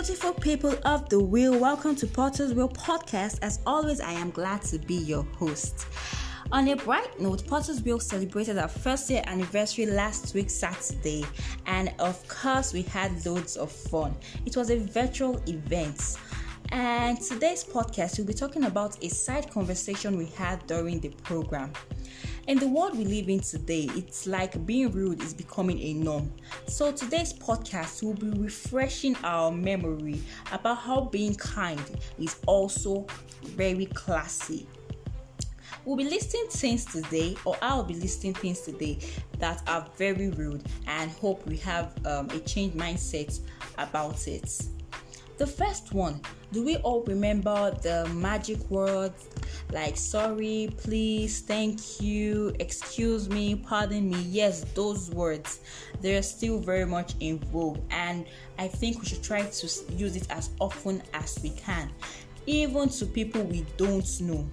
beautiful people of the wheel, welcome to Potter's Wheel Podcast. As always, I am glad to be your host. On a bright note, Potter's Wheel celebrated our first year anniversary last week, Saturday, and of course, we had loads of fun. It was a virtual event. And today's podcast, we'll be talking about a side conversation we had during the program. In the world we live in today, it's like being rude is becoming a norm. So today's podcast will be refreshing our memory about how being kind is also very classy. We'll be listing things today, or I'll be listing things today that are very rude, and hope we have um, a changed mindset about it. The first one, do we all remember the magic words like sorry, please, thank you, excuse me, pardon me? Yes, those words, they're still very much in vogue, and I think we should try to use it as often as we can, even to people we don't know.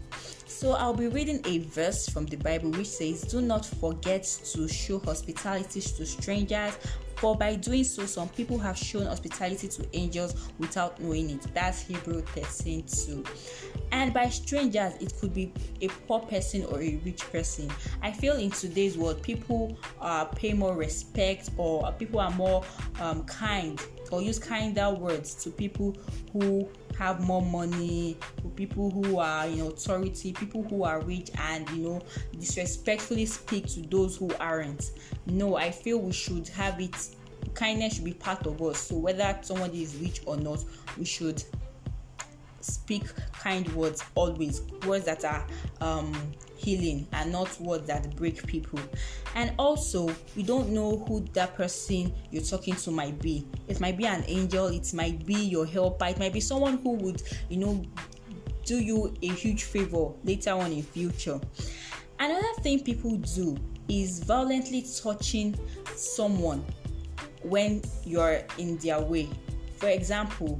So I'll be reading a verse from the Bible which says, Do not forget to show hospitality to strangers, for by doing so, some people have shown hospitality to angels without knowing it. That's Hebrew 13 2. And by strangers, it could be a poor person or a rich person. I feel in today's world, people uh, pay more respect or people are more um, kind or use kinder words to people who have more money, people who are in authority, people who are rich, and you know, disrespectfully speak to those who aren't. No, I feel we should have it. Kindness should be part of us. So whether somebody is rich or not, we should speak kind words always words that are um healing and not words that break people. And also we don't know who that person you're talking to might be. It might be an angel it might be your helper it might be someone who would you know do you a huge favor later on in future. Another thing people do is violently touching someone when you're in their way. For example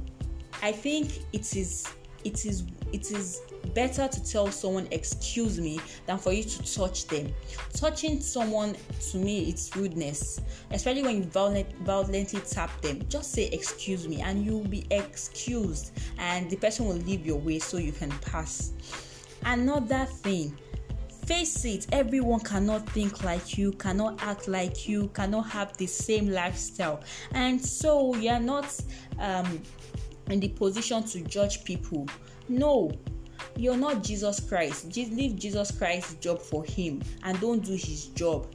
i think it is it is it is better to tell someone excuse me than for you to touch them. Touching someone to me it's rudeness especially when you violent, violently tap them. Just say excuse me and you'll be excused and the person will leave your way so you can pass. Another thing face it everyone cannot think like you cannot act like you cannot have the same lifestyle. And so you're not um in the position to judge people. No, you're not Jesus Christ. Just leave Jesus Christ's job for him and don't do his job.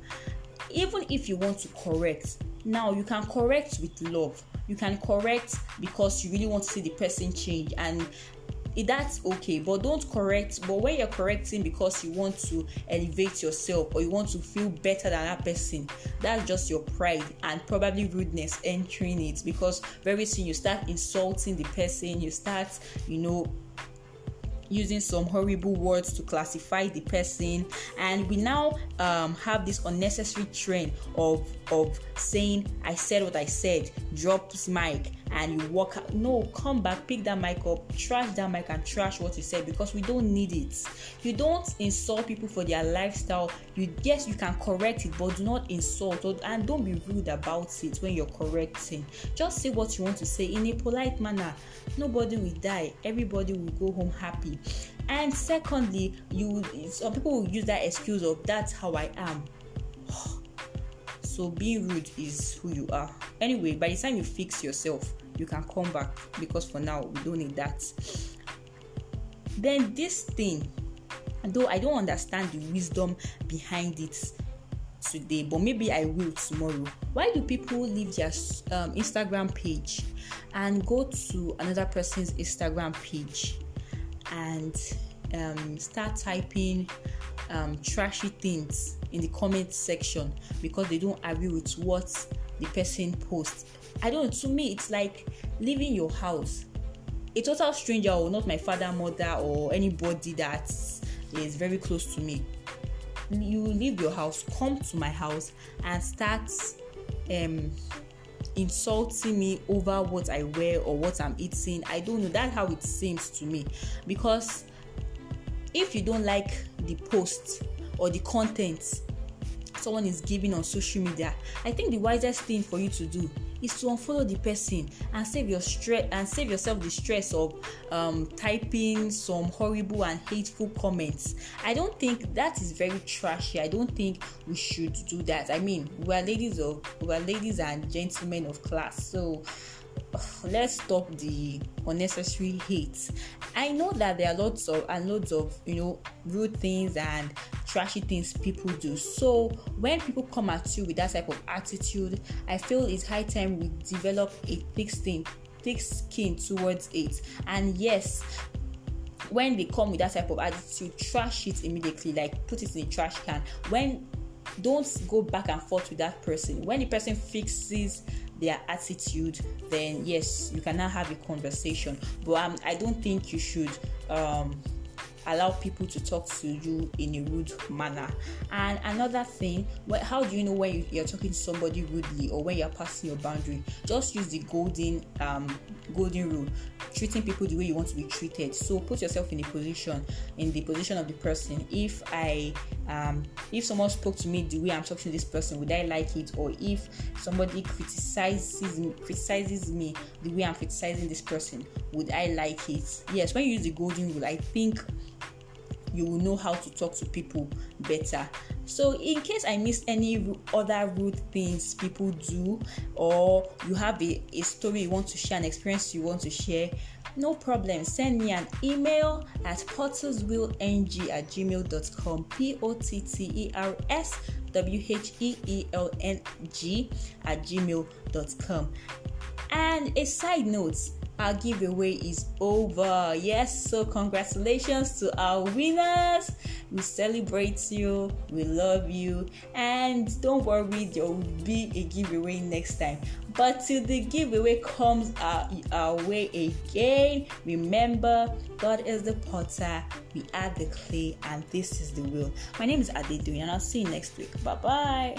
Even if you want to correct, now you can correct with love. You can correct because you really want to see the person change and that's okay but don't correct but when you're correcting because you want to elevate yourself or you want to feel better than that person that's just your pride and probably rudeness entering it because very soon you start insulting the person you start you know using some horrible words to classify the person and we now um, have this unnecessary trend of of saying i said what i said drop this mic and you walk out. No, come back, pick that mic up, trash that mic, and trash what you said because we don't need it. You don't insult people for their lifestyle. You yes, you can correct it, but do not insult and don't be rude about it when you're correcting. Just say what you want to say in a polite manner. Nobody will die. Everybody will go home happy. And secondly, you some people will use that excuse of that's how I am. So being rude is who you are. Anyway, by the time you fix yourself, you can come back because for now we don't need that. Then this thing, though I don't understand the wisdom behind it today, but maybe I will tomorrow. Why do people leave their um, Instagram page and go to another person's Instagram page and um, start typing um, trashy things in the comment section because they don't agree with what the person posts. I don't to me, it's like leaving your house. A total stranger, or not my father, mother, or anybody that is very close to me. You leave your house, come to my house, and start um insulting me over what I wear or what I'm eating. I don't know. That's how it seems to me. Because if you don't like the post or the content, someone is giving on social media, I think the wisest thing for you to do is to unfollow the person and save your stress and save yourself the stress of um, typing some horrible and hateful comments. I don't think that is very trashy. I don't think we should do that. I mean, we are ladies of we are ladies and gentlemen of class, so let's stop the unnecessary hate. I know that there are lots of and loads of you know rude things and trashy things people do. So when people come at you with that type of attitude, I feel it's high time we develop a thick skin, thick skin towards it. And yes, when they come with that type of attitude, trash it immediately, like put it in the trash can. When don't go back and forth with that person. When the person fixes their attitude, then yes, you can now have a conversation. But um, I don't think you should um, allow people to talk to you in a rude manner. And another thing, how do you know when you're talking to somebody rudely or when you're passing your boundary? Just use the golden um, golden rule treating people the way you want to be treated so put yourself in the position in the position of the person if i um if someone spoke to me the way i'm talking to this person would i like it or if somebody criticizes me criticizes me the way i'm criticizing this person would i like it yes when you use the golden rule i think you will know how to talk to people better. So, in case I missed any other rude things people do, or you have a, a story you want to share, an experience you want to share, no problem. Send me an email at potterswheelng at gmail.com. P O T T E R S W H E E L N G at gmail.com. And a side note, our giveaway is over. Yes, so congratulations to our winners. We celebrate you, we love you, and don't worry, there will be a giveaway next time. But till the giveaway comes our, our way again, remember God is the potter, we are the clay, and this is the wheel. My name is Adedoyin, and I'll see you next week. Bye bye.